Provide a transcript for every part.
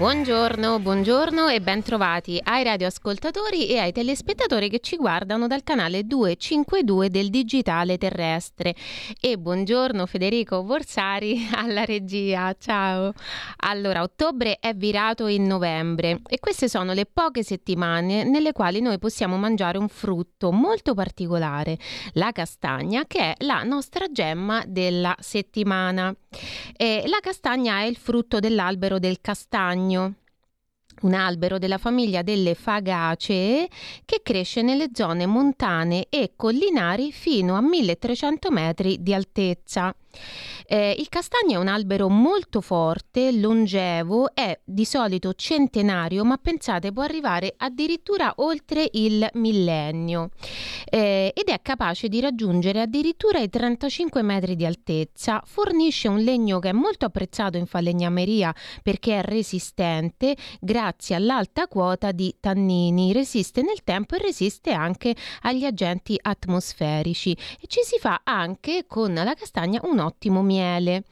Buongiorno, buongiorno e bentrovati ai radioascoltatori e ai telespettatori che ci guardano dal canale 252 del Digitale Terrestre. E buongiorno Federico Borsari alla regia. Ciao. Allora, ottobre è virato in novembre e queste sono le poche settimane nelle quali noi possiamo mangiare un frutto molto particolare, la castagna, che è la nostra gemma della settimana. E la castagna è il frutto dell'albero del castagno un albero della famiglia delle Fagacee che cresce nelle zone montane e collinari fino a 1300 metri di altezza. Eh, il castagno è un albero molto forte, longevo, è di solito centenario, ma pensate può arrivare addirittura oltre il millennio. Eh, ed è capace di raggiungere addirittura i 35 metri di altezza. Fornisce un legno che è molto apprezzato in falegnameria perché è resistente grazie all'alta quota di tannini, resiste nel tempo e resiste anche agli agenti atmosferici. E ci si fa anche con la castagna un ottimo miele.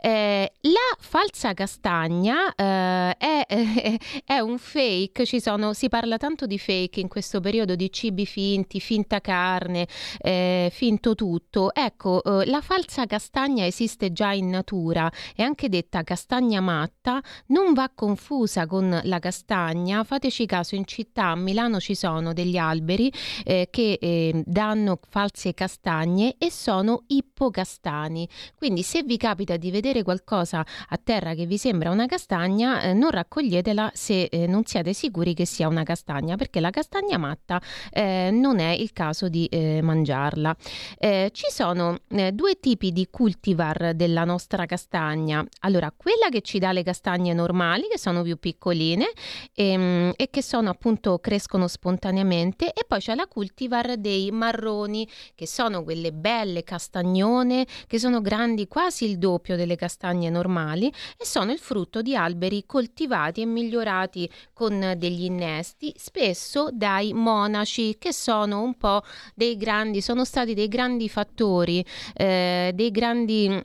Eh, la falsa castagna eh, è, è, un fake, sono, si parla tanto di fake in questo periodo di cibi finti, finta carne, eh, finto tutto. Ecco, eh, la falsa castagna esiste già in natura, è anche detta castagna matta, non va confusa con la castagna. Fateci caso, in città a Milano ci sono degli alberi eh, che eh, danno false castagne e sono ippocastani. Quindi se vi capita di vedere qualcosa a terra che vi sembra una castagna, eh, non raccoglietela se eh, non siete sicuri che sia una castagna, perché la castagna matta eh, non è il caso di eh, mangiarla. Eh, ci sono eh, due tipi di cultivar della nostra castagna. Allora, quella che ci dà le castagne normali, che sono più piccoline ehm, e che sono appunto crescono spontaneamente, e poi c'è la cultivar dei marroni, che sono quelle belle castagnone, che sono grandi quasi il doppio delle castagne normali e sono il frutto di alberi coltivati e migliorati con degli innesti, spesso dai monaci che sono un po' dei grandi, sono stati dei grandi fattori, eh, dei grandi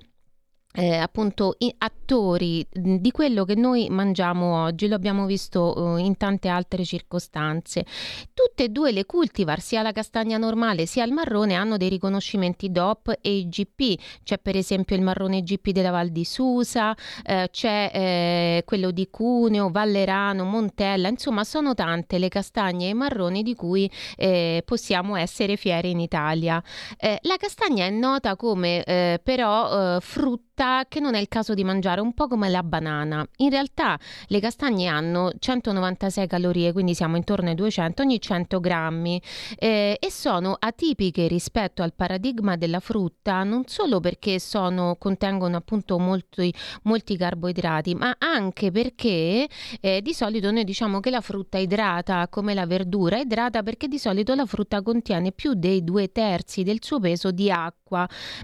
eh, appunto attori di quello che noi mangiamo oggi, lo abbiamo visto eh, in tante altre circostanze. Tutte e due le cultivar, sia la castagna normale sia il marrone, hanno dei riconoscimenti DOP e IGP. C'è per esempio il marrone IGP della Val di Susa, eh, c'è eh, quello di Cuneo, Vallerano, Montella, insomma sono tante le castagne e i marroni di cui eh, possiamo essere fieri in Italia. Eh, la castagna è nota come però frutta frutta che non è il caso di mangiare, un po' come la banana. In realtà le castagne hanno 196 calorie, quindi siamo intorno ai 200 ogni 100 grammi eh, e sono atipiche rispetto al paradigma della frutta, non solo perché sono, contengono appunto molti, molti carboidrati, ma anche perché eh, di solito noi diciamo che la frutta idrata come la verdura, idrata perché di solito la frutta contiene più dei due terzi del suo peso di acqua,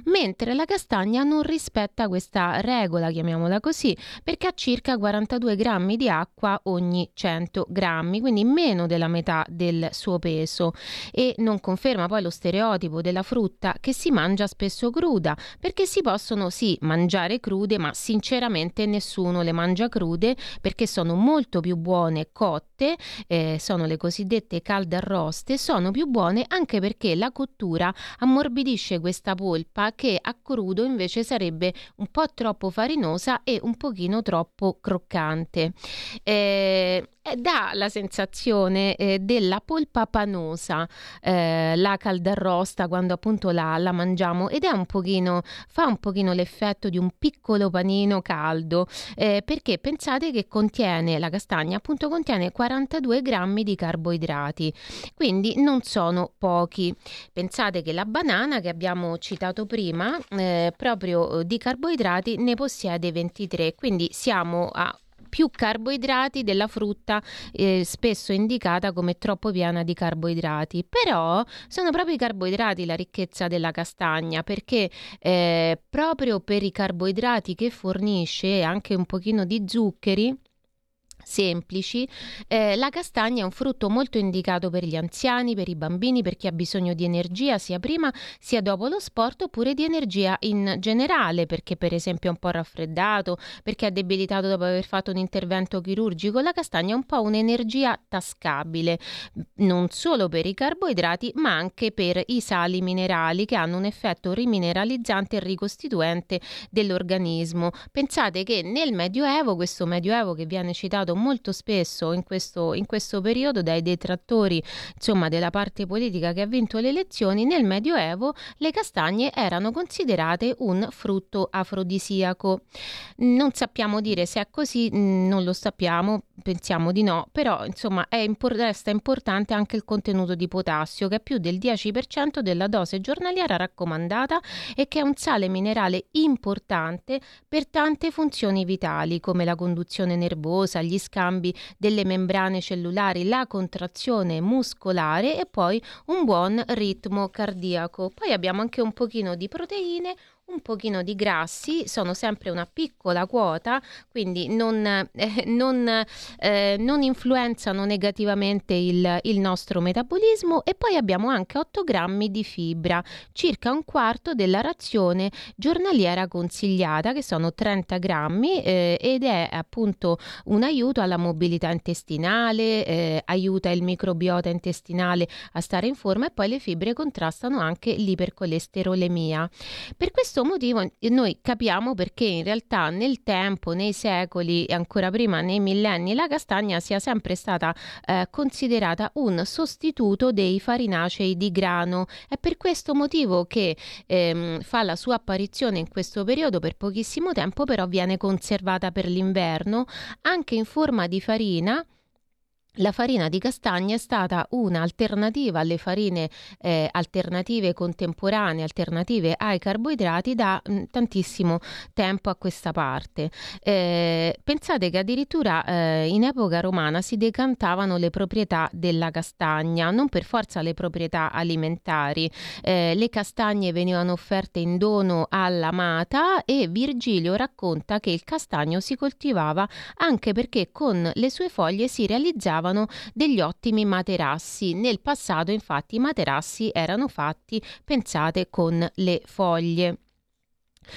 mentre la castagna non rispetta questa regola, chiamiamola così, perché ha circa 42 grammi di acqua ogni 100 grammi, quindi meno della metà del suo peso. E non conferma poi lo stereotipo della frutta che si mangia spesso cruda, perché si possono sì mangiare crude, ma sinceramente nessuno le mangia crude perché sono molto più buone cotte, eh, sono le cosiddette calde arroste, sono più buone anche perché la cottura ammorbidisce questa polpa che a crudo invece sarebbe un po' troppo farinosa e un pochino troppo croccante. Eh, dà la sensazione eh, della polpa panosa, eh, la caldarrosta quando appunto la, la, mangiamo ed è un pochino, fa un pochino l'effetto di un piccolo panino caldo, eh, perché pensate che contiene, la castagna appunto contiene 42 grammi di carboidrati, quindi non sono pochi. Pensate che la banana che abbiamo citato prima, eh, proprio di carboidrati, ne possiede 23, quindi siamo a più carboidrati della frutta eh, spesso indicata come troppo piena di carboidrati. Però sono proprio i carboidrati la ricchezza della castagna perché eh, proprio per i carboidrati che fornisce anche un pochino di zuccheri semplici, eh, la castagna è un frutto molto indicato per gli anziani, per i bambini, per chi ha bisogno di energia sia prima sia dopo lo sport oppure di energia in generale, perché per esempio è un po' raffreddato, perché è debilitato dopo aver fatto un intervento chirurgico. La castagna è un po' un'energia tascabile, non solo per i carboidrati, ma anche per i sali minerali che hanno un effetto rimineralizzante e ricostituente dell'organismo. Pensate che nel Medioevo, questo Medioevo che viene citato usato molto spesso in questo, in questo periodo dai detrattori insomma, della parte politica che ha vinto le elezioni, nel Medioevo le castagne erano considerate un frutto afrodisiaco. Non sappiamo dire se è così, non lo sappiamo, pensiamo di no, però insomma impor- resta importante anche il contenuto di potassio che è più del 10% della dose giornaliera raccomandata e che è un sale minerale importante per tante funzioni vitali come la conduzione nervosa, gli scambi delle membrane cellulari, la contrazione muscolare e poi un buon ritmo cardiaco. Poi abbiamo anche un pochino di proteine, un pochino di grassi, sono sempre una piccola quota, quindi non, eh, non, eh, non influenzano negativamente il, il, nostro metabolismo e poi abbiamo anche 8 grammi di fibra, circa un quarto della razione giornaliera consigliata, che sono 30 grammi eh, ed è appunto un aiuto alla mobilità intestinale, eh, aiuta il microbiota intestinale a stare in forma e poi le fibre contrastano anche l'ipercolesterolemia. Per questo questo motivo noi capiamo perché in realtà nel tempo, nei secoli e ancora prima nei millenni, la castagna sia sempre stata eh, considerata un sostituto dei farinacei di grano. È per questo motivo che ehm, fa la sua apparizione in questo periodo per pochissimo tempo, però viene conservata per l'inverno anche in forma di farina la farina di castagna è stata un'alternativa alle farine eh, alternative contemporanee, alternative ai carboidrati da mh, mm, tantissimo tempo a questa parte. Eh, pensate che addirittura eh, in epoca romana si decantavano le proprietà della castagna, non per forza le proprietà alimentari. Eh, le castagne venivano offerte in dono all'amata e Virgilio racconta che il castagno si coltivava anche perché con le sue foglie si realizzava realizzavano degli ottimi materassi. Nel passato infatti i materassi erano fatti, pensate, con le foglie.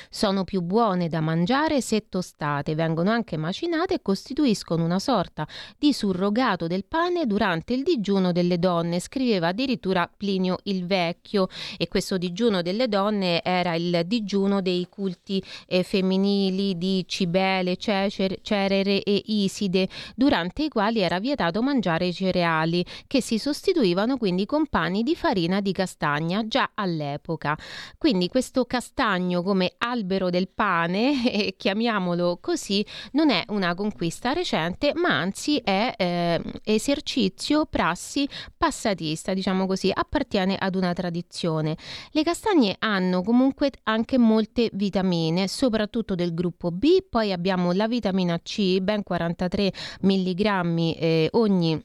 Sono più buone da mangiare se tostate, vengono anche macinate e costituiscono una sorta di surrogato del pane durante il digiuno delle donne, scriveva addirittura Plinio il Vecchio e questo digiuno delle donne era il digiuno dei culti eh, femminili di Cibele, Cecer, Cerere e Iside, durante i quali era vietato mangiare i cereali, che si sostituivano quindi con pani di farina di castagna già all'epoca. Quindi questo castagno come albero del pane, e chiamiamolo così, non è una conquista recente, ma anzi è eh, esercizio, prassi passatista, diciamo così, appartiene ad una tradizione. Le castagne hanno comunque anche molte vitamine, soprattutto del gruppo B, poi abbiamo la vitamina C, ben 43 mg eh, ogni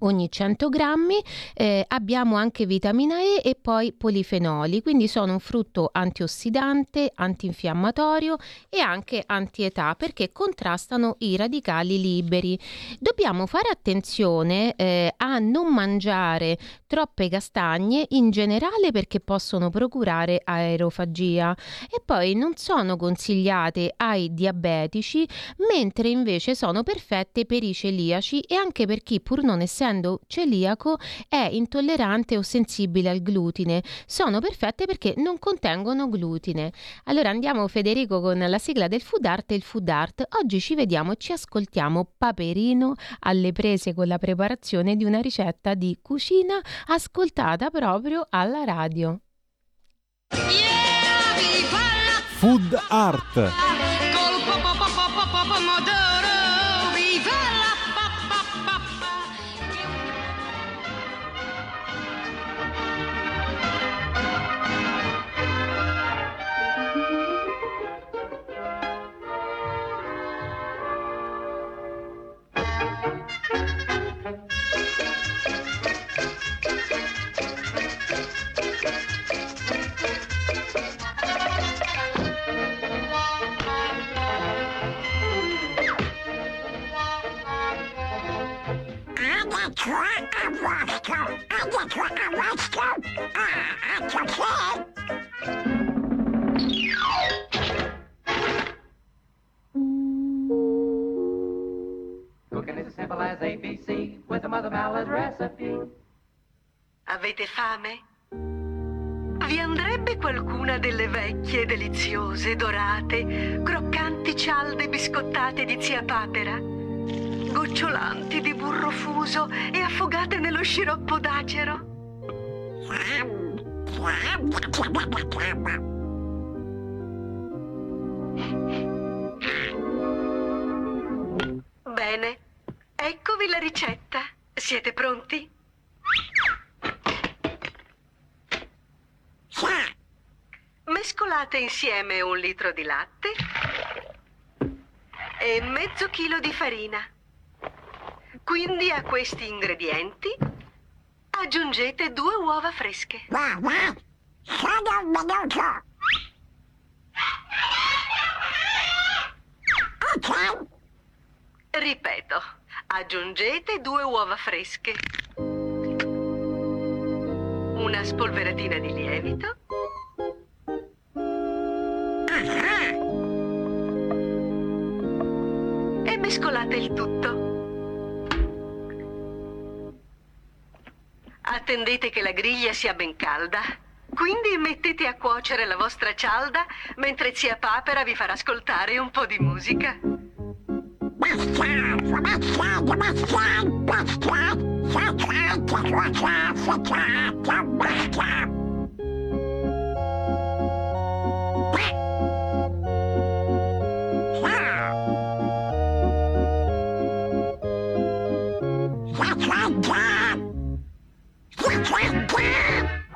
ogni 100 grammi, eh, abbiamo anche vitamina E e poi polifenoli, quindi sono un frutto antiossidante, antinfiammatorio e anche antietà perché contrastano i radicali liberi. Dobbiamo fare attenzione eh, a non mangiare troppe castagne in generale perché possono procurare aerofagia e poi non sono consigliate ai diabetici mentre invece sono perfette per i celiaci e anche per chi pur non essendo essendo celiaco è intollerante o sensibile al glutine. Sono perfette perché non contengono glutine. Allora andiamo Federico con la sigla del food art e il food art. Oggi ci vediamo e ci ascoltiamo Paperino alle prese con la preparazione di una ricetta di cucina ascoltata proprio alla radio. Food art. Cooking is as simple as ABC with the Mother Mallows recipe. Avete fame? Vi andrebbe qualcuna delle vecchie, deliziose, dorate, croccanti cialde biscottate di zia Papera? Gocciolanti di burro fuso e affogate nello sciroppo d'acero? Bene, eccovi la ricetta. Siete pronti? Mescolate insieme un litro di latte e mezzo chilo di farina. Quindi a questi ingredienti aggiungete due uova fresche. Ripeto, aggiungete due uova fresche. Una spolveratina di lievito. E mescolate il tutto. Attendete che la griglia sia ben calda. Quindi mettete a cuocere la vostra cialda mentre zia Papera vi farà ascoltare un po' di musica.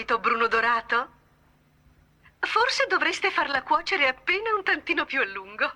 preferito bruno dorato? Forse dovreste farla cuocere appena un tantino più a lungo.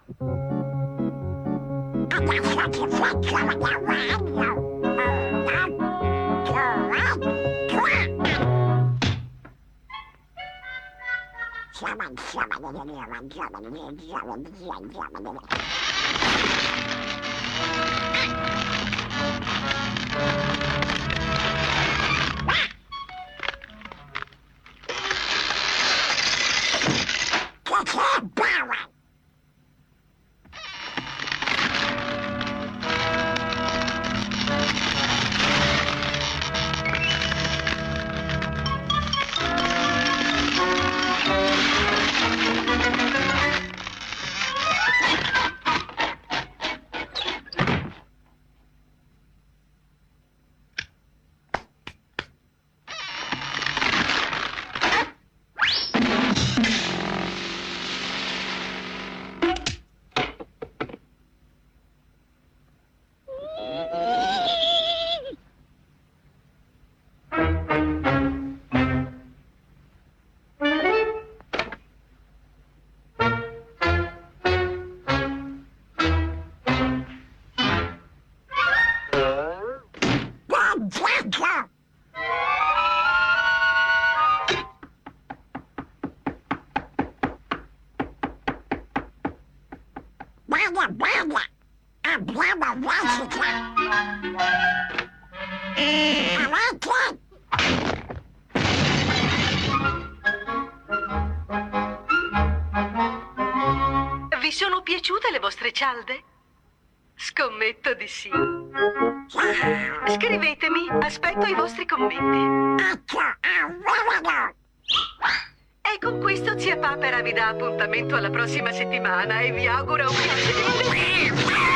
Appuntamento alla prossima settimana e vi augura un.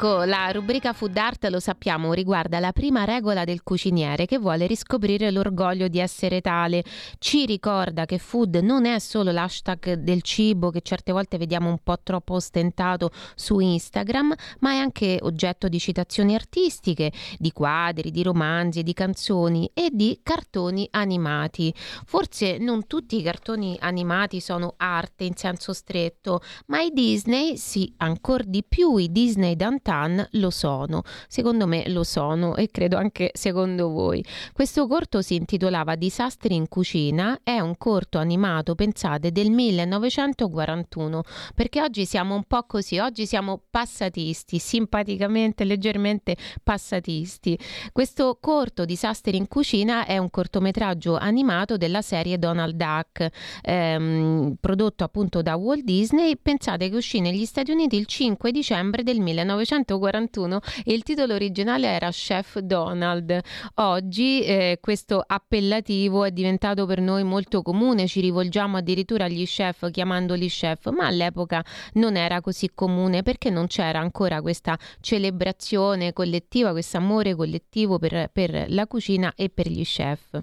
Ecco, la rubrica Food Art, lo sappiamo, riguarda la prima regola del cuciniere che vuole riscoprire l'orgoglio di essere tale. Ci ricorda che food non è solo l'hashtag del cibo che certe volte vediamo un po' troppo ostentato su Instagram, ma è anche oggetto di citazioni artistiche, di quadri, di romanzi, di canzoni e di cartoni animati. Forse non tutti i cartoni animati sono arte in senso stretto, ma i Disney sì, ancora di più i Disney Dantan lo sono. Secondo me lo sono e credo anche secondo voi. Questo corto si intitolava Disastri in cucina, è un corto animato, pensate, del 1941, perché oggi siamo un po' così, oggi siamo passatisti, simpaticamente, leggermente passatisti. Questo corto Disastri in cucina è un cortometraggio animato della serie Donald Duck, ehm, prodotto appunto da Walt Disney. Pensate che uscì negli Stati Uniti il 5 dicembre del 1941 e il titolo originale era Chef Donald. Oggi eh, questo appellativo è diventato per noi molto comune, ci rivolgiamo addirittura agli chef chiamandoli chef, ma all'epoca non era così comune perché non c'era ancora questa celebrazione collettiva, questo amore collettivo per, per la cucina e per gli chef.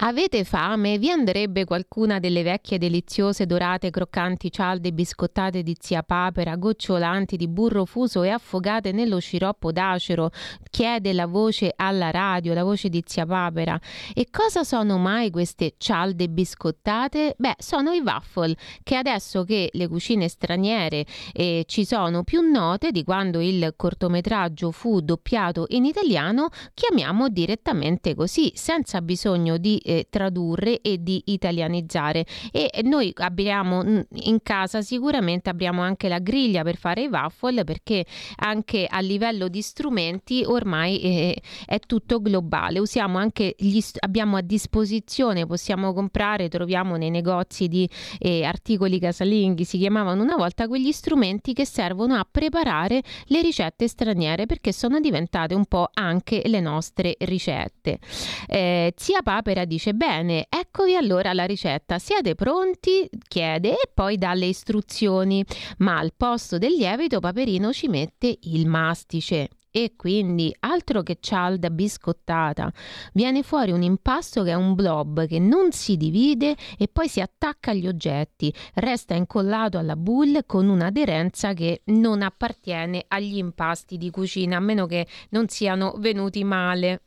Avete fame? Vi andrebbe qualcuna delle vecchie deliziose dorate croccanti cialde biscottate di zia papera, gocciolanti di burro fuso e affogate nello sciroppo d'acero? Chiede la voce alla radio, la voce di zia papera. E cosa sono mai queste cialde biscottate? Beh, sono i waffle, che adesso che le cucine straniere eh, ci sono più note di quando il cortometraggio fu doppiato in italiano, chiamiamo direttamente così, senza bisogno di eh, tradurre e di italianizzare. E noi abbiamo in casa sicuramente abbiamo anche la griglia per fare i waffle perché anche a livello di strumenti ormai eh, è tutto globale. Usiamo anche gli abbiamo a disposizione possiamo comprare troviamo nei negozi di eh, articoli casalinghi si chiamavano una volta quegli strumenti che servono a preparare le ricette straniere perché sono diventate un po' anche le nostre ricette. Eh, zia Papera dice bene, eccovi allora la ricetta, siete pronti? chiede e poi dà le istruzioni, ma al posto del lievito Paperino ci mette il mastice. E quindi, altro che cialda biscottata, viene fuori un impasto che è un blob che non si divide e poi si attacca agli oggetti, resta incollato alla boule con un'aderenza che non appartiene agli impasti di cucina, a meno che non siano venuti male.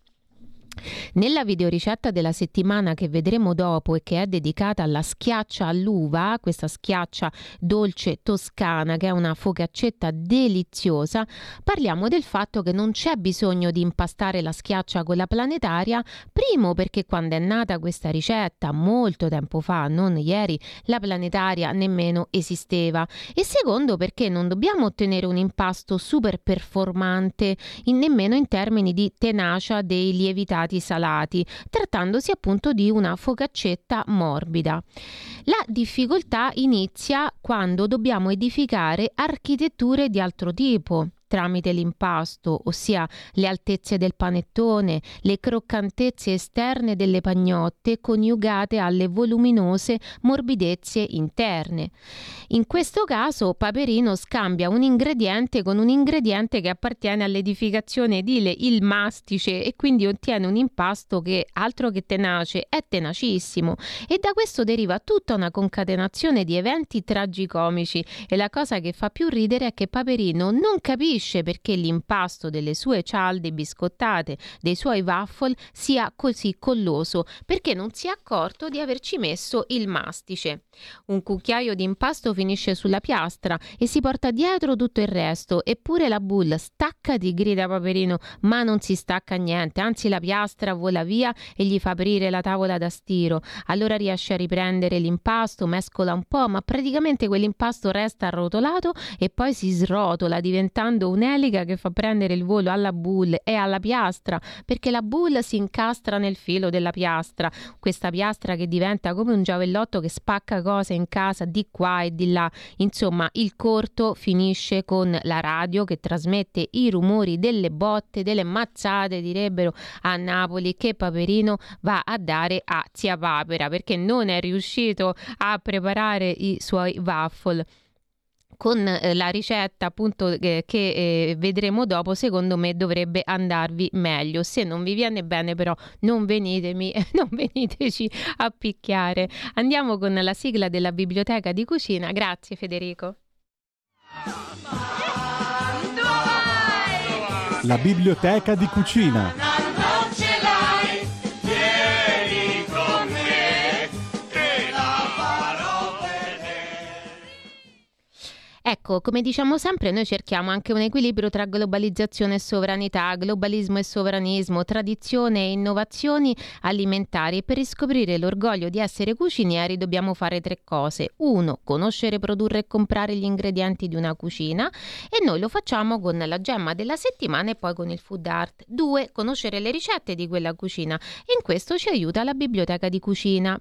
Nella videoricetta della settimana che vedremo dopo e che è dedicata alla schiaccia all'uva, questa schiaccia dolce toscana che è una focaccetta deliziosa, parliamo del fatto che non c'è bisogno di impastare la schiaccia con la planetaria, primo perché quando è nata questa ricetta molto tempo fa, non ieri, la planetaria nemmeno esisteva e secondo perché non dobbiamo ottenere un impasto super performante in, nemmeno in termini di tenacia dei lievitati salati, trattandosi appunto di una focaccetta morbida. La difficoltà inizia quando dobbiamo edificare architetture di altro tipo tramite l'impasto, ossia le altezze del panettone, le croccantezze esterne delle pagnotte coniugate alle voluminose morbidezze interne. In questo caso Paperino scambia un ingrediente con un ingrediente che appartiene all'edificazione edile, il mastice, e quindi ottiene un impasto che altro che tenace, è tenacissimo e da questo deriva tutta una concatenazione di eventi tragicomici e la cosa che fa più ridere è che Paperino non capisce capisce perché l'impasto delle sue cialde biscottate, dei suoi waffle sia così colloso, perché non si è accorto di averci messo il mastice. Un cucchiaio di impasto finisce sulla piastra e si porta dietro tutto il resto, eppure la bull staccati, grida Paperino, ma non si stacca niente, anzi la piastra vola via e gli fa aprire la tavola da stiro. Allora riesce a riprendere l'impasto, mescola un po', ma praticamente quell'impasto resta arrotolato e poi si srotola diventando un'elica che fa prendere il volo alla bull e alla piastra, perché la bull si incastra nel filo della piastra, questa piastra che diventa come un giavellotto che spacca cose in casa di qua e di là. Insomma, il corto finisce con la radio che trasmette i rumori delle botte, delle mazzate, direbbero a Napoli, che Paperino va a dare a zia Papera perché non è riuscito a preparare i suoi waffle con eh, la ricetta appunto eh, che eh, vedremo dopo secondo me dovrebbe andarvi meglio. Se non vi viene bene però non venitemi non veniteci a picchiare. Andiamo con la sigla della biblioteca di cucina. Grazie Federico. La biblioteca di cucina. Ecco, come diciamo sempre, noi cerchiamo anche un equilibrio tra globalizzazione e sovranità, globalismo e sovranismo, tradizione e innovazioni alimentari per riscoprire l'orgoglio di essere cucinieri dobbiamo fare tre cose. Uno, conoscere, produrre e comprare gli ingredienti di una cucina e noi lo facciamo con la gemma della settimana e poi con il food art. Due, conoscere le ricette di quella cucina e in questo ci aiuta la biblioteca di cucina.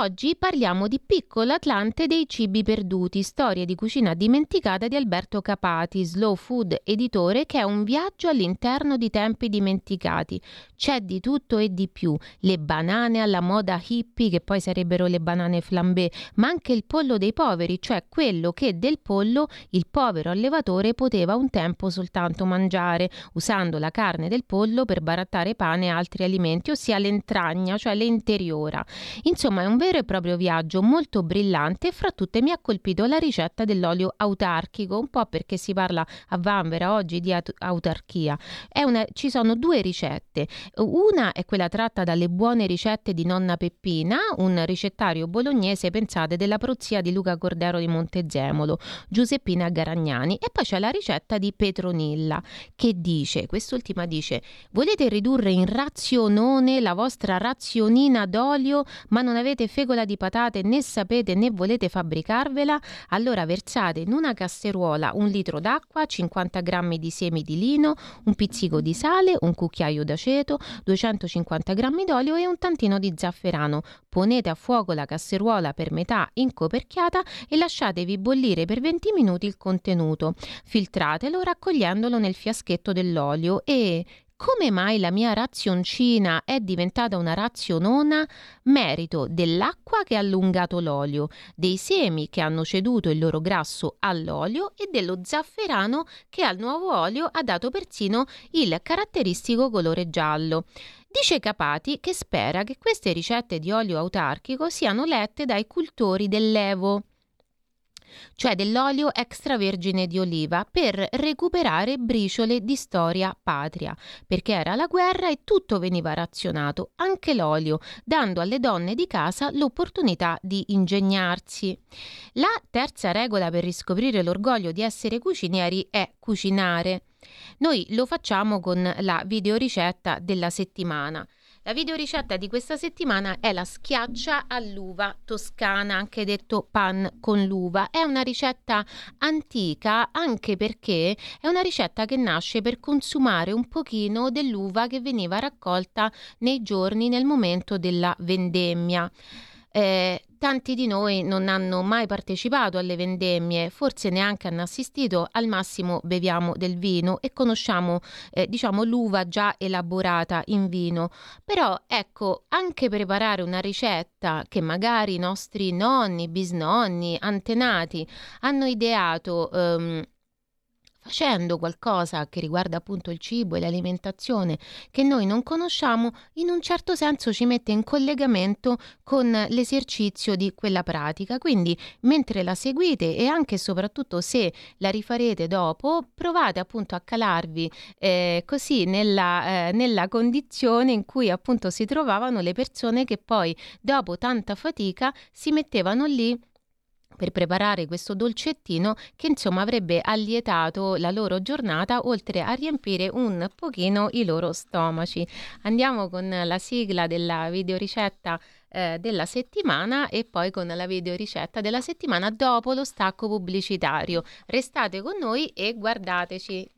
Oggi parliamo di Piccolo Atlante dei cibi perduti, storie di cucina dimenticata di Alberto Capati, slow food editore, che è un viaggio all'interno di tempi dimenticati. C'è di tutto e di più, le banane alla moda hippie, che poi sarebbero le banane flambé, ma anche il pollo dei poveri, cioè quello che del pollo il povero allevatore poteva un tempo soltanto mangiare, usando la carne del pollo per barattare pane e altri alimenti, ossia l'entragna, cioè l'interiora. Insomma, è un vero e proprio viaggio molto brillante e fra tutte mi ha colpito la ricetta dell'olio autarchico, un po' perché si parla a Vanvera oggi di aut- autarchia. Una, ci sono due ricette. Una è quella tratta dalle buone ricette di nonna Peppina, un ricettario bolognese, pensate, della prozia di Luca Cordero di Montezemolo, Giuseppina Garagnani. E poi c'è la ricetta di Petronilla, che dice, quest'ultima dice, volete ridurre in razionone la vostra razionina d'olio, ma non avete fegola di patate né sapete né volete fabbricarvela? Allora versate in una casseruola un litro d'acqua, 50 g di semi di lino, un pizzico di sale, un cucchiaio d'aceto, 250 g d'olio e un tantino di zafferano. Ponete a fuoco la casseruola per metà incoperchiata e lasciatevi bollire per 20 minuti il contenuto. Filtratelo raccogliendolo nel fiaschetto dell'olio e come mai la mia razioncina è diventata una razionona? Merito dell'acqua che ha allungato l'olio, dei semi che hanno ceduto il loro grasso all'olio e dello zafferano che al nuovo olio ha dato persino il caratteristico colore giallo. Dice Capati che spera che queste ricette di olio autarchico siano lette dai cultori dell'Evo cioè dell'olio extravergine di oliva, per recuperare briciole di storia patria, perché era la guerra e tutto veniva razionato, anche l'olio, dando alle donne di casa l'opportunità di ingegnarsi. La terza regola per riscoprire l'orgoglio di essere cucinieri è cucinare. Noi lo facciamo con la videoricetta della settimana. La videoricetta di questa settimana è la schiaccia all'uva toscana, anche detto pan con l'uva. È una ricetta antica anche perché è una ricetta che nasce per consumare un pochino dell'uva che veniva raccolta nei giorni nel momento della vendemmia. Eh, tanti di noi non hanno mai partecipato alle vendemmie, forse neanche hanno assistito, al massimo beviamo del vino e conosciamo eh, diciamo l'uva già elaborata in vino. Però ecco, anche preparare una ricetta che magari i nostri nonni, bisnonni, antenati hanno ideato ehm, facendo qualcosa che riguarda appunto il cibo e l'alimentazione che noi non conosciamo, in un certo senso ci mette in collegamento con l'esercizio di quella pratica. Quindi mentre la seguite e anche e soprattutto se la rifarete dopo, provate appunto a calarvi eh, così nella, eh, nella condizione in cui appunto si trovavano le persone che poi dopo tanta fatica si mettevano lì per preparare questo dolcettino che insomma avrebbe allietato la loro giornata oltre a riempire un pochino i loro stomaci. Andiamo con la sigla della videoricetta eh, della settimana e poi con la videoricetta della settimana dopo lo stacco pubblicitario. Restate con noi e guardateci.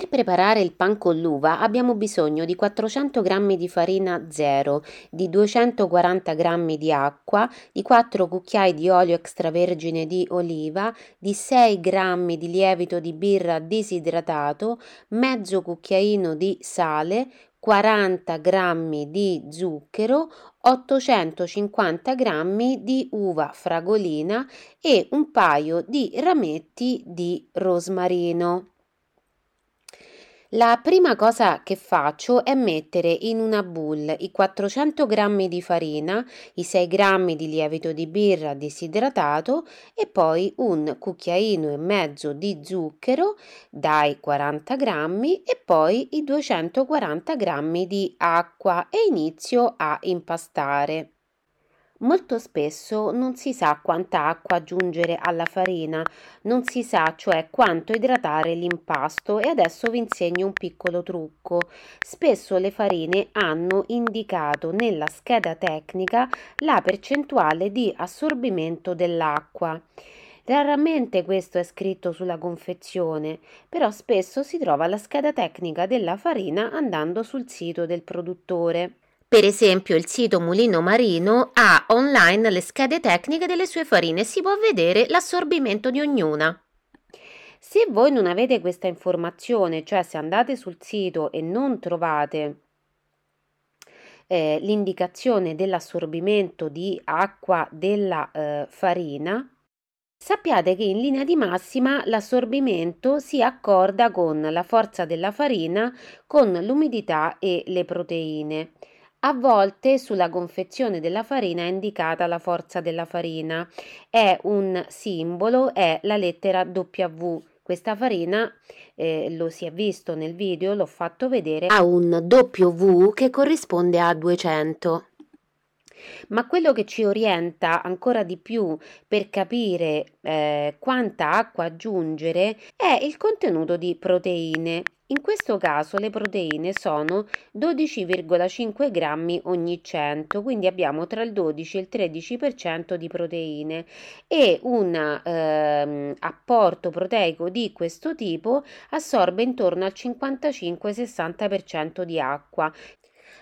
Per preparare il pan con l'uva abbiamo bisogno di 400 g di farina zero, di 240 g di acqua, di 4 cucchiai di olio extravergine di oliva, di 6 g di lievito di birra disidratato, mezzo cucchiaino di sale, 40 g di zucchero, 850 g di uva fragolina e un paio di rametti di rosmarino. La prima cosa che faccio è mettere in una bowl i 400 g di farina, i 6 g di lievito di birra disidratato e poi un cucchiaino e mezzo di zucchero dai 40 g e poi i 240 g di acqua e inizio a impastare. Molto spesso non si sa quanta acqua aggiungere alla farina, non si sa cioè quanto idratare l'impasto e adesso vi insegno un piccolo trucco. Spesso le farine hanno indicato nella scheda tecnica la percentuale di assorbimento dell'acqua. Raramente questo è scritto sulla confezione, però spesso si trova la scheda tecnica della farina andando sul sito del produttore. Per esempio il sito Mulino Marino ha online le schede tecniche delle sue farine e si può vedere l'assorbimento di ognuna. Se voi non avete questa informazione, cioè se andate sul sito e non trovate eh, l'indicazione dell'assorbimento di acqua della eh, farina, sappiate che in linea di massima l'assorbimento si accorda con la forza della farina, con l'umidità e le proteine. A volte sulla confezione della farina è indicata la forza della farina. È un simbolo, è la lettera W. Questa farina, eh, lo si è visto nel video, l'ho fatto vedere, ha un W che corrisponde a 200. Ma quello che ci orienta ancora di più per capire eh, quanta acqua aggiungere è il contenuto di proteine. In questo caso le proteine sono 12,5 grammi ogni 100, quindi abbiamo tra il 12 e il 13% di proteine e un ehm, apporto proteico di questo tipo assorbe intorno al 55-60% di acqua,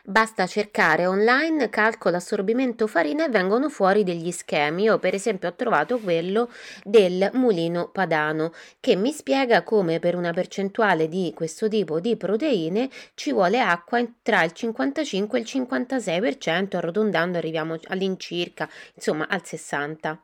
Basta cercare online calcolo assorbimento farina e vengono fuori degli schemi. Io per esempio ho trovato quello del mulino padano che mi spiega come per una percentuale di questo tipo di proteine ci vuole acqua tra il 55 e il 56%, arrotondando arriviamo all'incirca, insomma al 60%.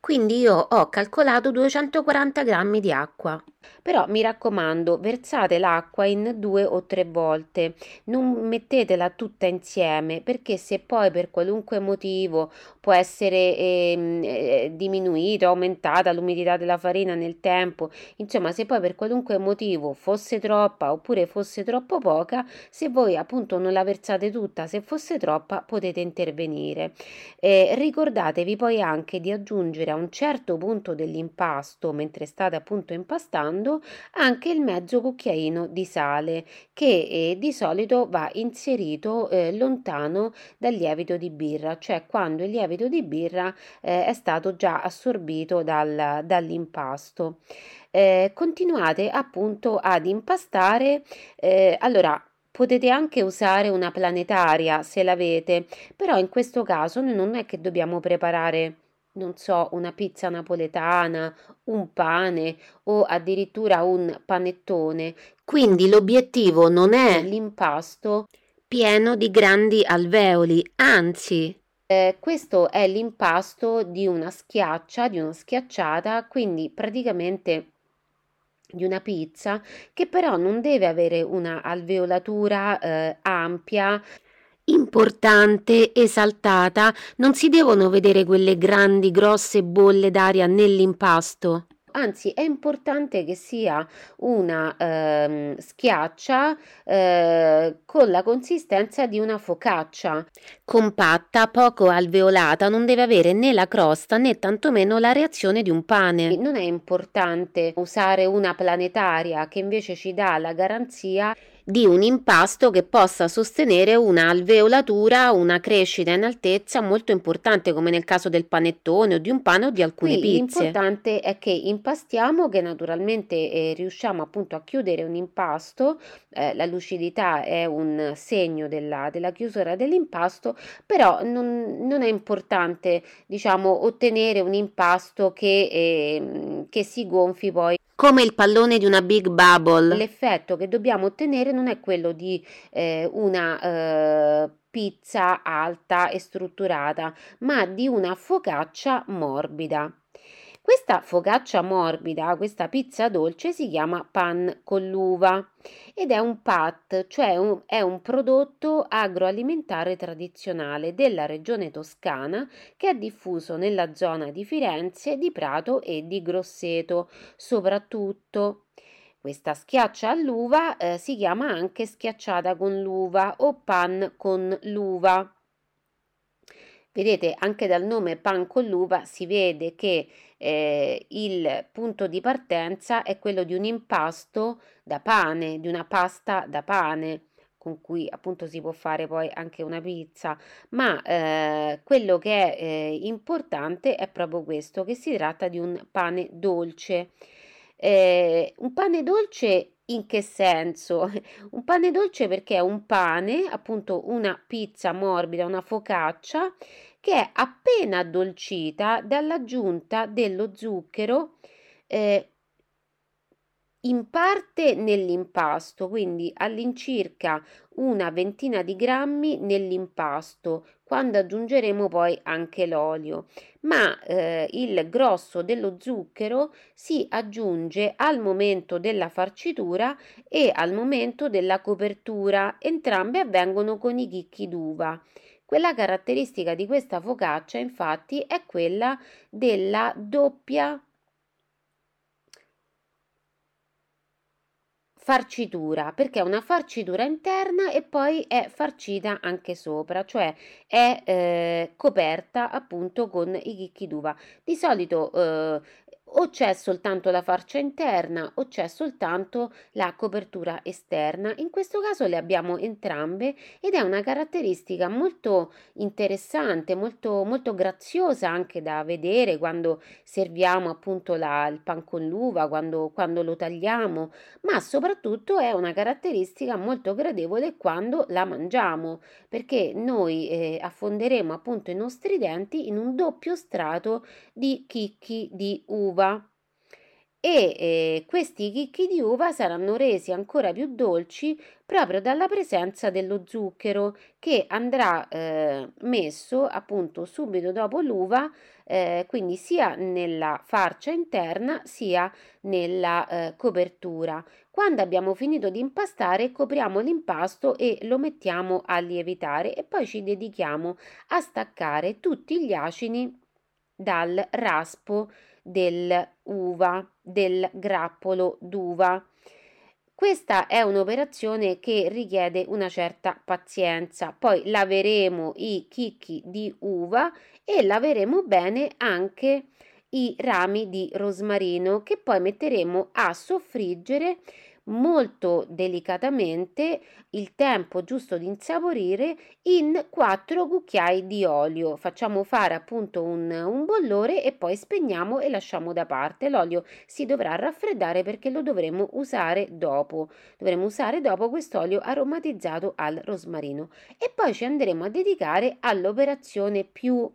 Quindi io ho calcolato 240 grammi di acqua. Però mi raccomando, versate l'acqua in due o tre volte, non mettetela tutta insieme perché se poi per qualunque motivo può essere ehm, eh, diminuita, aumentata l'umidità della farina nel tempo, insomma se poi per qualunque motivo fosse troppa oppure fosse troppo poca, se voi appunto non la versate tutta, se fosse troppa potete intervenire. Eh, ricordatevi poi anche di aggiungere a un certo punto dell'impasto, mentre state appunto impastando, aggiungendo anche il mezzo cucchiaino di sale che eh, di solito va inserito eh, lontano dal lievito di birra, cioè quando il lievito di birra eh, è stato già assorbito dal, dall'impasto. Eh, continuate appunto ad impastare. Eh, allora, Potete anche usare una planetaria se l'avete, però in questo caso non è che dobbiamo preparare non so, una pizza napoletana, un pane o addirittura un panettone. Quindi l'obiettivo non è l'impasto pieno di grandi alveoli, anzi, eh, questo è l'impasto di una schiaccia, di una schiacciata, quindi praticamente di una pizza che però non deve avere una alveolatura eh, ampia importante, esaltata, non si devono vedere quelle grandi, grosse bolle d'aria nell'impasto. Anzi, è importante che sia una ehm, schiaccia eh, con la consistenza di una focaccia, compatta, poco alveolata, non deve avere né la crosta né tantomeno la reazione di un pane. Non è importante usare una planetaria che invece ci dà la garanzia di un impasto che possa sostenere una alveolatura, una crescita in altezza molto importante come nel caso del panettone o di un pane o di alcune Qui pizze. L'importante è che impastiamo, che naturalmente eh, riusciamo appunto a chiudere un impasto, eh, la lucidità è un segno della, della chiusura dell'impasto, però non, non, è importante diciamo ottenere un impasto che, eh, che si gonfi poi come il pallone di una big bubble. L'effetto che dobbiamo ottenere non è quello di eh, una eh, pizza alta e strutturata, ma di una focaccia morbida. Questa focaccia morbida, questa pizza dolce si chiama pan con l'uva ed è un pat, cioè un, è un prodotto agroalimentare tradizionale della regione toscana che è diffuso nella zona di Firenze, di Prato e di Grosseto, soprattutto. Questa schiaccia all'uva eh, si chiama anche schiacciata con l'uva o pan con l'uva. Vedete, anche dal nome pan con l'uva si vede che eh, il punto di partenza è quello di un impasto da pane, di una pasta da pane con cui appunto si può fare poi anche una pizza, ma eh, quello che è eh, importante è proprio questo, che si tratta di un pane dolce. Eh, un pane dolce in che senso? Un pane dolce perché è un pane, appunto una pizza morbida, una focaccia che è appena addolcita dall'aggiunta dello zucchero eh, in parte nell'impasto, quindi all'incirca una ventina di grammi nell'impasto, quando aggiungeremo poi anche l'olio, ma eh, il grosso dello zucchero si aggiunge al momento della farcitura e al momento della copertura, entrambe avvengono con i chicchi d'uva. Quella caratteristica di questa focaccia, infatti, è quella della doppia farcitura, perché è una farcitura interna e poi è farcita anche sopra, cioè è eh, coperta appunto con i chicchi d'uva. Di solito eh, c'è soltanto la farcia interna o c'è soltanto la copertura esterna. In questo caso le abbiamo entrambe ed è una caratteristica molto interessante, molto, molto graziosa anche da vedere quando serviamo appunto la, il pan con l'uva, quando, quando lo tagliamo, ma soprattutto è una caratteristica molto gradevole quando la mangiamo, perché noi eh, affonderemo appunto i nostri denti in un doppio strato di chicchi di uva e eh, questi chicchi di uva saranno resi ancora più dolci proprio dalla presenza dello zucchero che andrà eh, messo appunto subito dopo l'uva, eh, quindi sia nella farcia interna sia nella eh, copertura. Quando abbiamo finito di impastare, copriamo l'impasto e lo mettiamo a lievitare e poi ci dedichiamo a tutti gli acini dal raspo dell'uva, del grappolo d'uva. Questa è un'operazione che richiede una certa pazienza. Poi laveremo i chicchi di uva e laveremo bene anche i rami di rosmarino che poi metteremo a soffriggere molto delicatamente il tempo giusto di insaporire in 4 cucchiai di olio. Facciamo fare appunto un, un bollore e poi spegniamo e lasciamo da parte. L'olio si dovrà raffreddare perché lo dovremo usare dopo. Dovremo usare dopo quest'olio aromatizzato al rosmarino e poi ci andremo a dedicare all'operazione più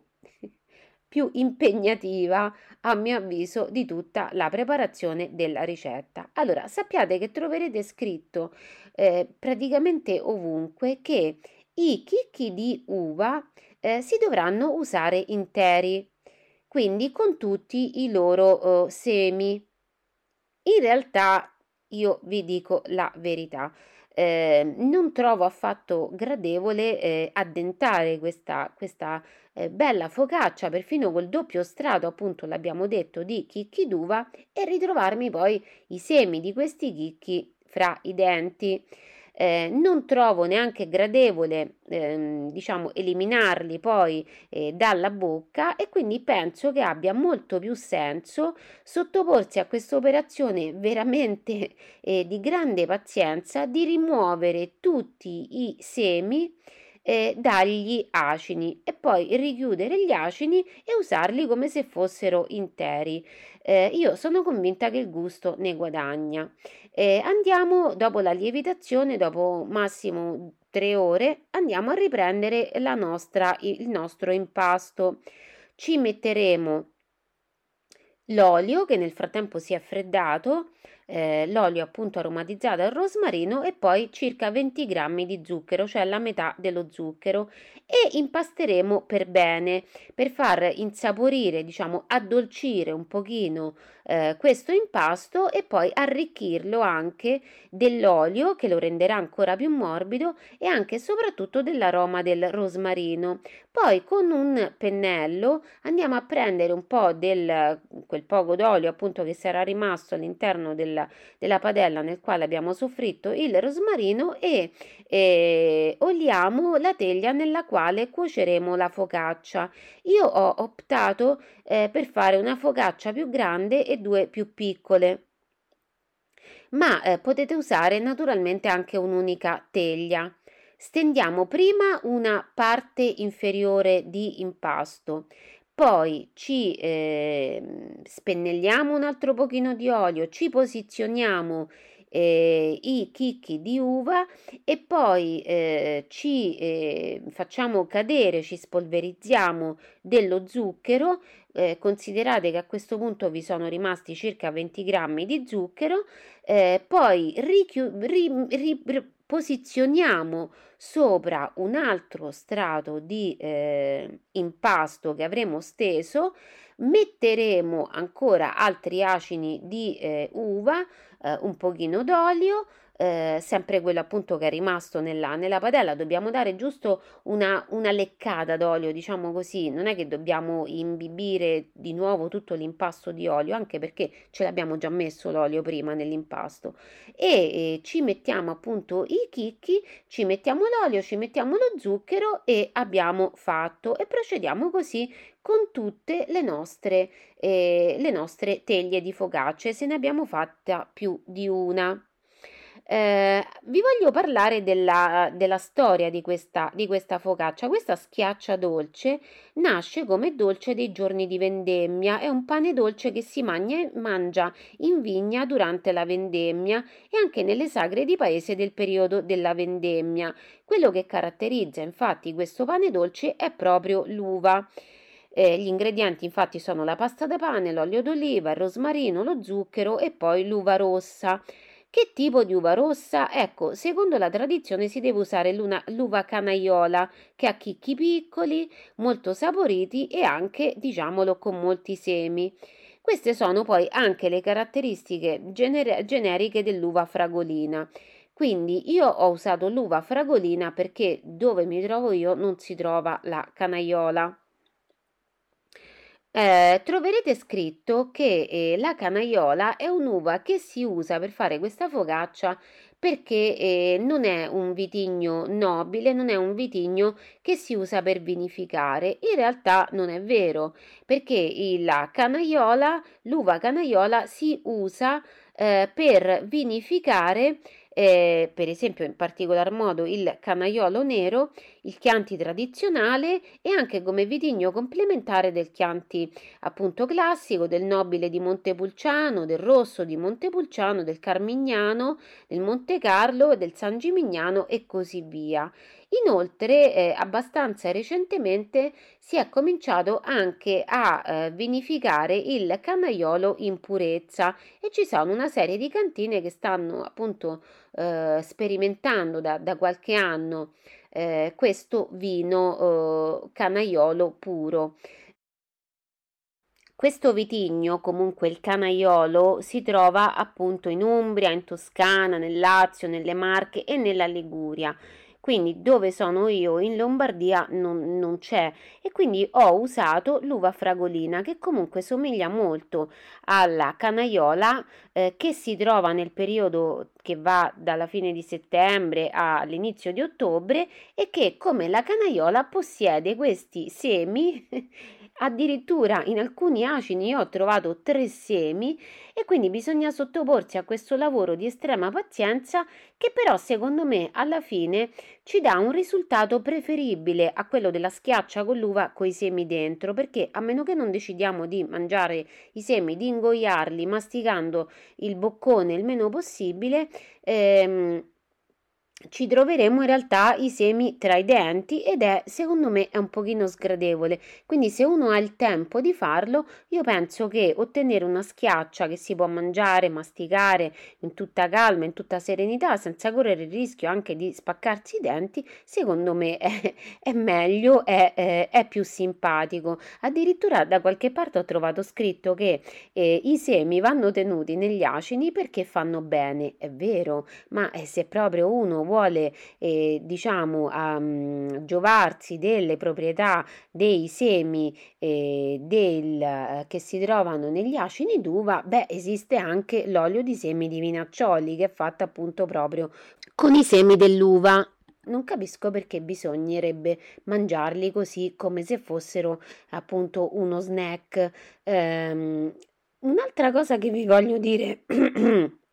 più impegnativa, a mio avviso, di tutta la preparazione della ricetta. Allora, sappiate che troverete scritto eh, praticamente ovunque che i chicchi di uva eh, si dovranno usare interi, quindi con tutti i loro eh, semi. In realtà io vi dico la verità. Eh, non trovo affatto gradevole eh, addentare questa, questa eh, bella focaccia, perfino col doppio strato, appunto l'abbiamo detto, di chicchi d'uva e ritrovarmi poi i semi di questi chicchi fra i denti. Eh, non trovo neanche gradevole, ehm, diciamo, eliminarli poi eh, dalla bocca e quindi penso che abbia molto più senso sottoporsi a questa operazione veramente eh, di grande pazienza di rimuovere tutti i semi eh, dagli acini e poi richiudere gli acini e usarli come se fossero interi. Eh, io sono convinta che il gusto ne guadagna. Eh, andiamo dopo la lievitazione, dopo massimo tre ore, andiamo a riprendere nostra, il nostro impasto. Ci metteremo l'olio che nel frattempo si è freddato eh, l'olio appunto aromatizzato al rosmarino e poi circa 20 grammi di zucchero, cioè la metà dello zucchero e impasteremo per bene per far insaporire, diciamo addolcire un pochino eh, questo impasto e poi arricchirlo anche dell'olio che lo renderà ancora più morbido e anche e soprattutto dell'aroma del rosmarino. Poi con un pennello andiamo a prendere un po' del quel poco d'olio appunto che sarà rimasto all'interno del, della padella nel quale abbiamo soffritto il rosmarino e, e oliamo la teglia nella quale cuoceremo la focaccia. Io ho optato eh, per fare una focaccia più grande e due più piccole ma eh, potete usare naturalmente anche un'unica teglia. Stendiamo prima una parte inferiore di impasto, poi ci eh, spennelliamo un altro pochino di olio, ci posizioniamo eh, i chicchi di uva e poi eh, ci eh, facciamo cadere, ci spolverizziamo dello zucchero. Eh, considerate che a questo punto vi sono rimasti circa 20 grammi di zucchero, eh, poi richiu- ri- ri- posizioniamo sopra un altro strato di eh, impasto che avremo steso, metteremo ancora altri acini di eh, uva, eh, un pochino d'olio, eh, sempre quello appunto che è rimasto nella, nella padella, dobbiamo dare giusto una, una leccata d'olio, diciamo così, non è che dobbiamo imbibire di nuovo tutto l'impasto di olio, anche perché ce l'abbiamo già messo l'olio prima nell'impasto e eh, ci mettiamo appunto i chicchi, ci mettiamo l'olio, ci mettiamo lo zucchero e abbiamo fatto e procediamo così con tutte le nostre, eh, le nostre teglie di focaccia. Se ne abbiamo fatta più di una. Eh, vi voglio parlare della, della storia di questa, di questa focaccia. Questa schiaccia dolce nasce come dolce dei giorni di vendemmia. È un pane dolce che si mangia, mangia in vigna durante la vendemmia e anche nelle sagre di paese del periodo della vendemmia. Quello che caratterizza infatti questo pane dolce è proprio l'uva. Eh, gli ingredienti infatti sono la pasta da pane, l'olio d'oliva, il rosmarino, lo zucchero e poi l'uva rossa. Che tipo di uva rossa? Ecco, secondo la tradizione si deve usare l'uva canaiola, che ha chicchi piccoli, molto saporiti e anche, diciamolo, con molti semi. Queste sono poi anche le caratteristiche gener- generiche dell'uva fragolina. Quindi io ho usato l'uva fragolina perché dove mi trovo io non si trova la canaiola. Eh, troverete scritto che eh, la canaiola è un'uva che si usa per fare questa focaccia perché eh, non è un vitigno nobile, non è un vitigno che si usa per vinificare. In realtà non è vero, perché la canaiola, l'uva canaiola si usa eh, per vinificare eh, per esempio in particolar modo il canaiolo nero, il Chianti tradizionale e anche come vitigno complementare del Chianti appunto classico, del nobile di Montepulciano, del rosso di Montepulciano, del Carmignano, del Monte Carlo, del San Gimignano e così via. Inoltre, eh, abbastanza recentemente si è cominciato anche a eh, vinificare il canaiolo in purezza e ci sono una serie di cantine che stanno appunto eh, sperimentando da, da, qualche anno eh, questo vino eh, canaiolo puro. Questo vitigno, comunque il canaiolo, si trova appunto in Umbria, in Toscana, nel Lazio, nelle Marche e nella Liguria quindi dove sono io? In Lombardia non, non c'è. E quindi ho usato l'uva fragolina che comunque somiglia molto alla canaiola eh, che si trova nel periodo che va dalla fine di settembre all'inizio di ottobre e che come la canaiola possiede questi semi Addirittura in alcuni acini io ho trovato tre semi e quindi bisogna sottoporsi a questo lavoro di estrema pazienza che però secondo me alla fine ci dà un risultato preferibile a quello della schiaccia con l'uva con i semi dentro perché a meno che non decidiamo di mangiare i semi, di ingoiarli masticando il boccone il meno possibile, ehm, ci troveremo in realtà i semi tra i denti ed è secondo me è un pochino sgradevole. Quindi se uno ha il tempo di farlo io penso che ottenere una schiaccia che si può mangiare masticare in tutta calma in tutta serenità senza correre il rischio anche di spaccarsi i denti secondo me è, è meglio è, è, è, più simpatico. Addirittura da qualche parte ho trovato scritto che eh, i semi vanno tenuti negli acini perché fanno bene. È vero ma eh, se proprio uno vuole eh, diciamo um, giovarsi delle proprietà dei semi eh, del, eh, che si trovano negli acini d'uva, beh esiste anche l'olio di semi di vinaccioli che è fatto appunto proprio con i semi dell'uva non capisco perché bisognerebbe mangiarli così come se fossero appunto uno snack. Um, un'altra cosa che vi voglio dire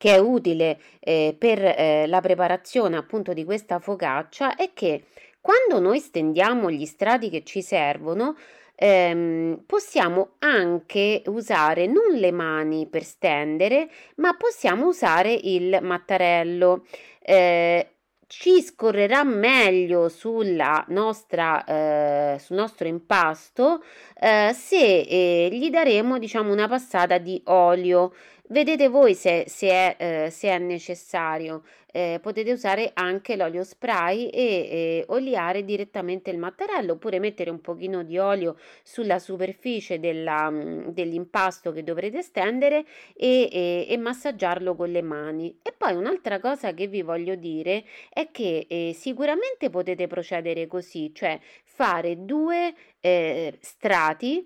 che è utile eh, per eh, la preparazione appunto di questa focaccia è che quando noi stendiamo gli strati che ci servono ehm, possiamo anche usare non le mani per stendere ma possiamo usare il mattarello. Eh, ci scorrerà meglio sulla nostra, eh, sul nostro impasto eh, se eh, gli daremo diciamo una passata di olio Vedete voi se, se, è, eh, se è, necessario, eh, potete usare anche l'olio spray e eh, oliare direttamente il mattarello oppure mettere un pochino di olio sulla superficie della, mm, dell'impasto che dovrete stendere e, e, e, massaggiarlo con le mani. E poi un'altra cosa che vi voglio dire è che eh, sicuramente potete procedere così, cioè fare due eh, strati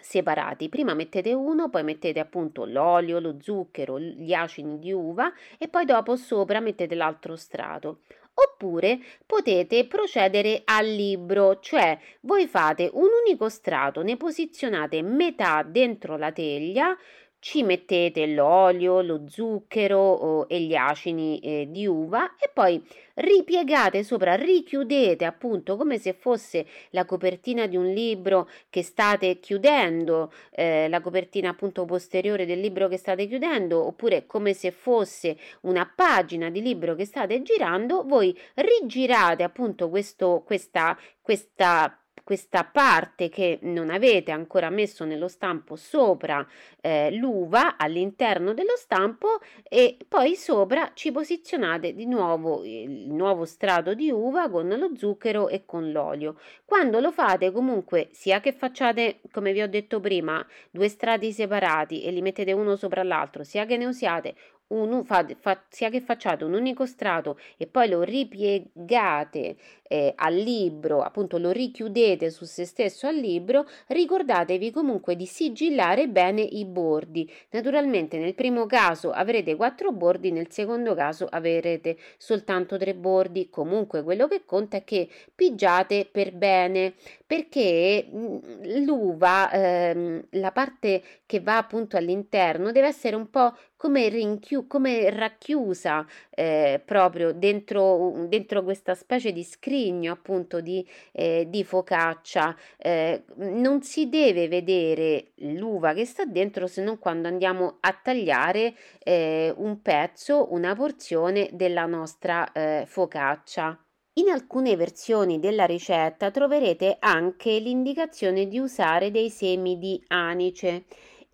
separati. Prima mettete uno, poi mettete appunto l'olio, lo zucchero, gli acini di uva e poi dopo sopra mettete l'altro strato. Oppure potete procedere al libro, cioè voi fate un unico strato, ne posizionate metà dentro la teglia, ci mettete l'olio, lo zucchero e gli acini eh, di uva e poi ripiegate sopra, richiudete appunto come se fosse la copertina di un libro che state chiudendo, eh, la copertina appunto posteriore del libro che state chiudendo, oppure come se fosse una pagina di libro che state girando, voi rigirate appunto questo, questa, questa questa parte che non avete ancora messo nello stampo sopra eh, l'uva all'interno dello stampo e poi sopra ci posizionate di nuovo il nuovo strato di uva con lo zucchero e con l'olio. Quando lo fate comunque sia che facciate come vi ho detto prima due strati separati e li mettete uno sopra l'altro sia che ne usiate un, fa, fa, sia che facciate un unico strato e poi lo ripiegate eh, al libro, appunto lo richiudete su se stesso al libro, ricordatevi comunque di sigillare bene i bordi. Naturalmente nel primo caso avrete quattro bordi, nel secondo caso avrete soltanto tre bordi. Comunque quello che conta è che pigiate per bene perché mm, l'uva, ehm, la parte che va appunto all'interno, deve essere un po' come, rinchiu- come racchiusa eh, proprio dentro, dentro, questa specie di scrigno appunto di, eh, di focaccia. Eh, non si deve vedere l'uva che sta dentro se non quando andiamo a tagliare eh, un pezzo, una porzione della nostra eh, focaccia. In alcune versioni della ricetta troverete anche l'indicazione di usare dei semi di anice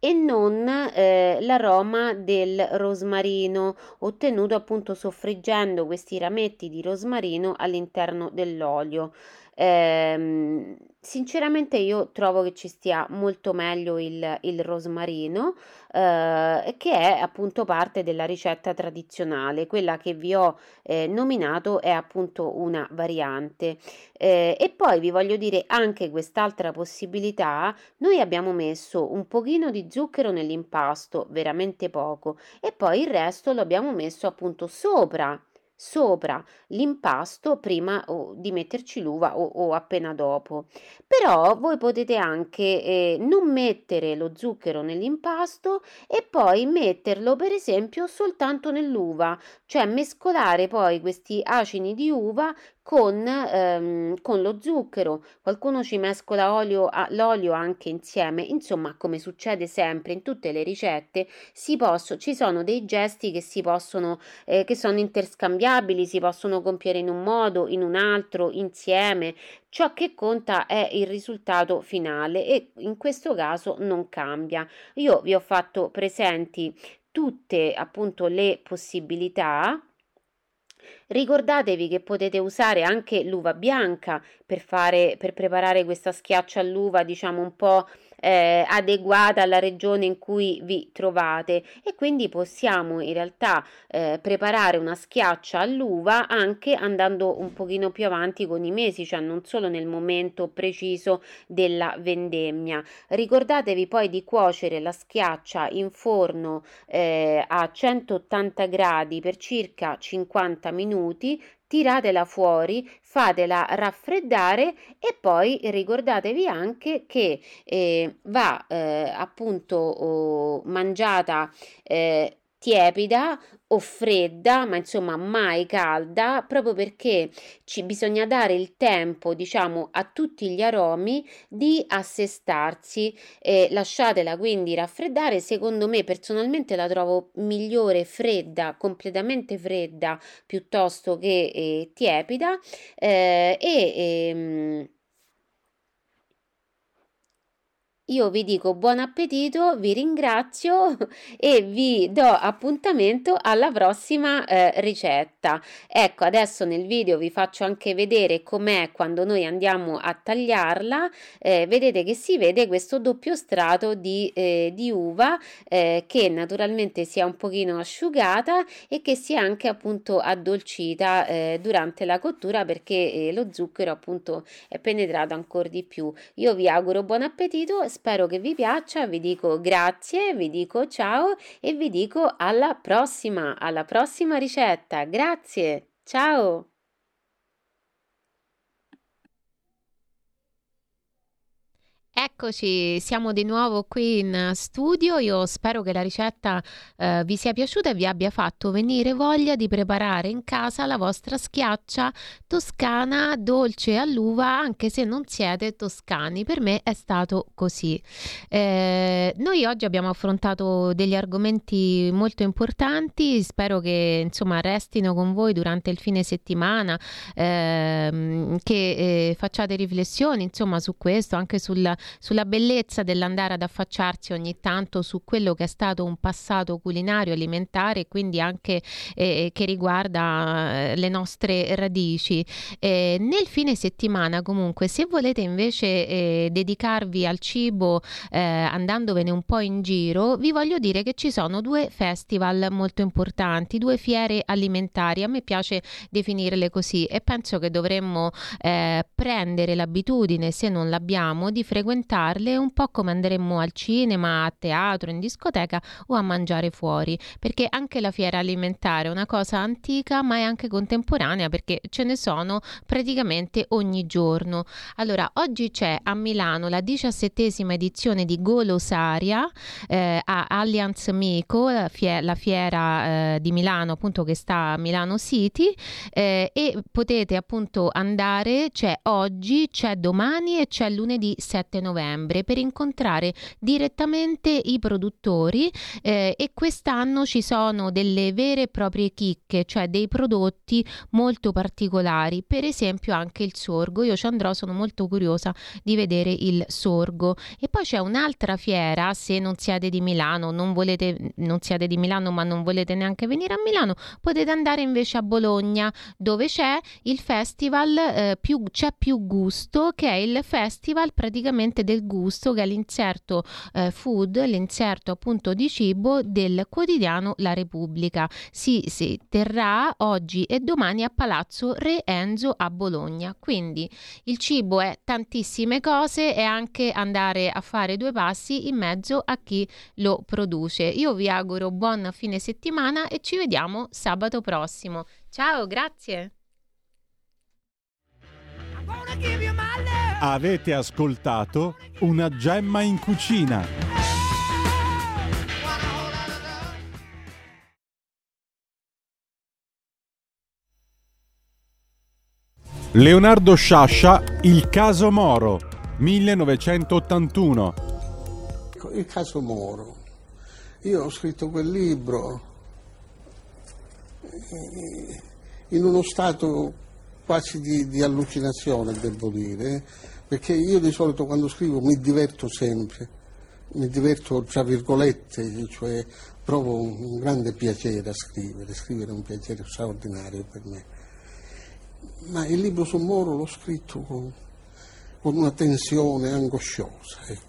e non eh, l'aroma del rosmarino ottenuto appunto soffriggendo questi rametti di rosmarino all'interno dell'olio. Eh, sinceramente io trovo che ci stia molto meglio il, il rosmarino, eh, che è appunto parte della ricetta tradizionale. Quella che vi ho eh, nominato è appunto una variante. Eh, e poi vi voglio dire anche quest'altra possibilità. Noi abbiamo messo un pochino di zucchero nell'impasto, veramente poco, e poi il resto lo abbiamo messo appunto sopra sopra l'impasto prima di metterci l'uva o, o, appena dopo. Però voi potete anche eh, non mettere lo zucchero nell'impasto e poi metterlo per esempio soltanto nell'uva, cioè mescolare poi questi acini di uva con, ehm, con lo zucchero, qualcuno ci mescola olio, l'olio anche insieme, insomma come succede sempre in tutte le ricette posso, ci sono dei gesti che si possono, eh, che sono interscambiabili, si possono compiere in un modo, in un altro, insieme, ciò che conta è il risultato finale e in questo caso non cambia. Io vi ho fatto presenti tutte appunto le possibilità Ricordatevi che potete usare anche l'uva bianca per, fare, per preparare questa schiaccia all'uva, diciamo un po' eh, adeguata alla regione in cui vi trovate e quindi possiamo in realtà eh, preparare una schiaccia all'uva anche andando un pochino più avanti con i mesi, cioè non solo nel momento preciso della vendemmia. Ricordatevi poi di cuocere la schiaccia in forno eh, a 180 gradi per circa 50 minuti tiratela fuori, fatela raffreddare e poi ricordatevi anche che eh, va eh, appunto oh, mangiata eh, tiepida o fredda, ma insomma mai calda, proprio perché ci bisogna dare il tempo, diciamo, a tutti gli aromi di assestarsi. Eh, lasciatela quindi raffreddare. Secondo me, personalmente, la trovo migliore fredda, completamente fredda, piuttosto che eh, tiepida. Eh, e ehm, Io vi dico buon appetito, vi ringrazio e vi do appuntamento alla prossima eh, ricetta. Ecco, adesso nel video vi faccio anche vedere com'è quando noi andiamo a tagliarla. Eh, vedete che si vede questo doppio strato di, eh, di uva eh, che naturalmente si è un pochino asciugata e che si è anche appunto addolcita eh, durante la cottura perché eh, lo zucchero appunto è penetrato ancora di più. Io vi auguro buon appetito spero che vi piaccia, vi dico grazie, vi dico ciao e vi dico alla prossima, alla prossima ricetta. Grazie, ciao! Eccoci, siamo di nuovo qui in studio. Io spero che la ricetta eh, vi sia piaciuta e vi abbia fatto venire voglia di preparare in casa la vostra schiaccia toscana dolce all'uva, anche se non siete toscani. Per me è stato così. Eh, noi oggi abbiamo affrontato degli argomenti molto importanti. Spero che insomma restino con voi durante il fine settimana, ehm, che eh, facciate riflessioni insomma su questo, anche sul sulla bellezza dell'andare ad affacciarsi ogni tanto su quello che è stato un passato culinario alimentare e quindi anche eh, che riguarda eh, le nostre radici. Eh, nel fine settimana comunque se volete invece eh, dedicarvi al cibo eh, andandovene un po' in giro, vi voglio dire che ci sono due festival molto importanti, due fiere alimentari, a me piace definirle così e penso che dovremmo eh, prendere l'abitudine, se non l'abbiamo, di frequentare frequentarle un po' come andremmo al cinema, a teatro, in discoteca o a mangiare fuori, perché anche la fiera alimentare è una cosa antica ma è anche contemporanea perché ce ne sono praticamente ogni giorno. Allora, oggi c'è a Milano la diciassettesima edizione di Golosaria eh, a Allianz Mico, la, fie- la fiera eh, di Milano appunto che sta a Milano City eh, e potete appunto andare, c'è oggi, c'è domani e c'è lunedì 7 novembre per incontrare direttamente i produttori eh, e quest'anno ci sono delle vere e proprie chicche, cioè dei prodotti molto particolari, per esempio anche il sorgo. Io ci andrò, sono molto curiosa di vedere il sorgo. E poi c'è un'altra fiera, se non siete di Milano, non volete non siete di Milano ma non volete neanche venire a Milano, potete andare invece a Bologna, dove c'è il festival eh, più c'è più gusto, che è il festival praticamente parte del gusto che è l'inserto eh, food, l'inserto appunto di cibo del quotidiano La Repubblica. Si, si terrà oggi e domani a Palazzo Re Enzo a Bologna. Quindi il cibo è tantissime cose e anche andare a fare due passi in mezzo a chi lo produce. Io vi auguro buon fine settimana e ci vediamo sabato prossimo. Ciao, grazie. Avete ascoltato una gemma in cucina. Leonardo Sciascia, Il caso Moro, 1981. Il caso Moro. Io ho scritto quel libro in uno stato quasi di, di allucinazione, devo dire, perché io di solito quando scrivo mi diverto sempre, mi diverto tra virgolette, cioè provo un grande piacere a scrivere, scrivere è un piacere straordinario per me. Ma il libro su Moro l'ho scritto con, con una tensione angosciosa, ecco.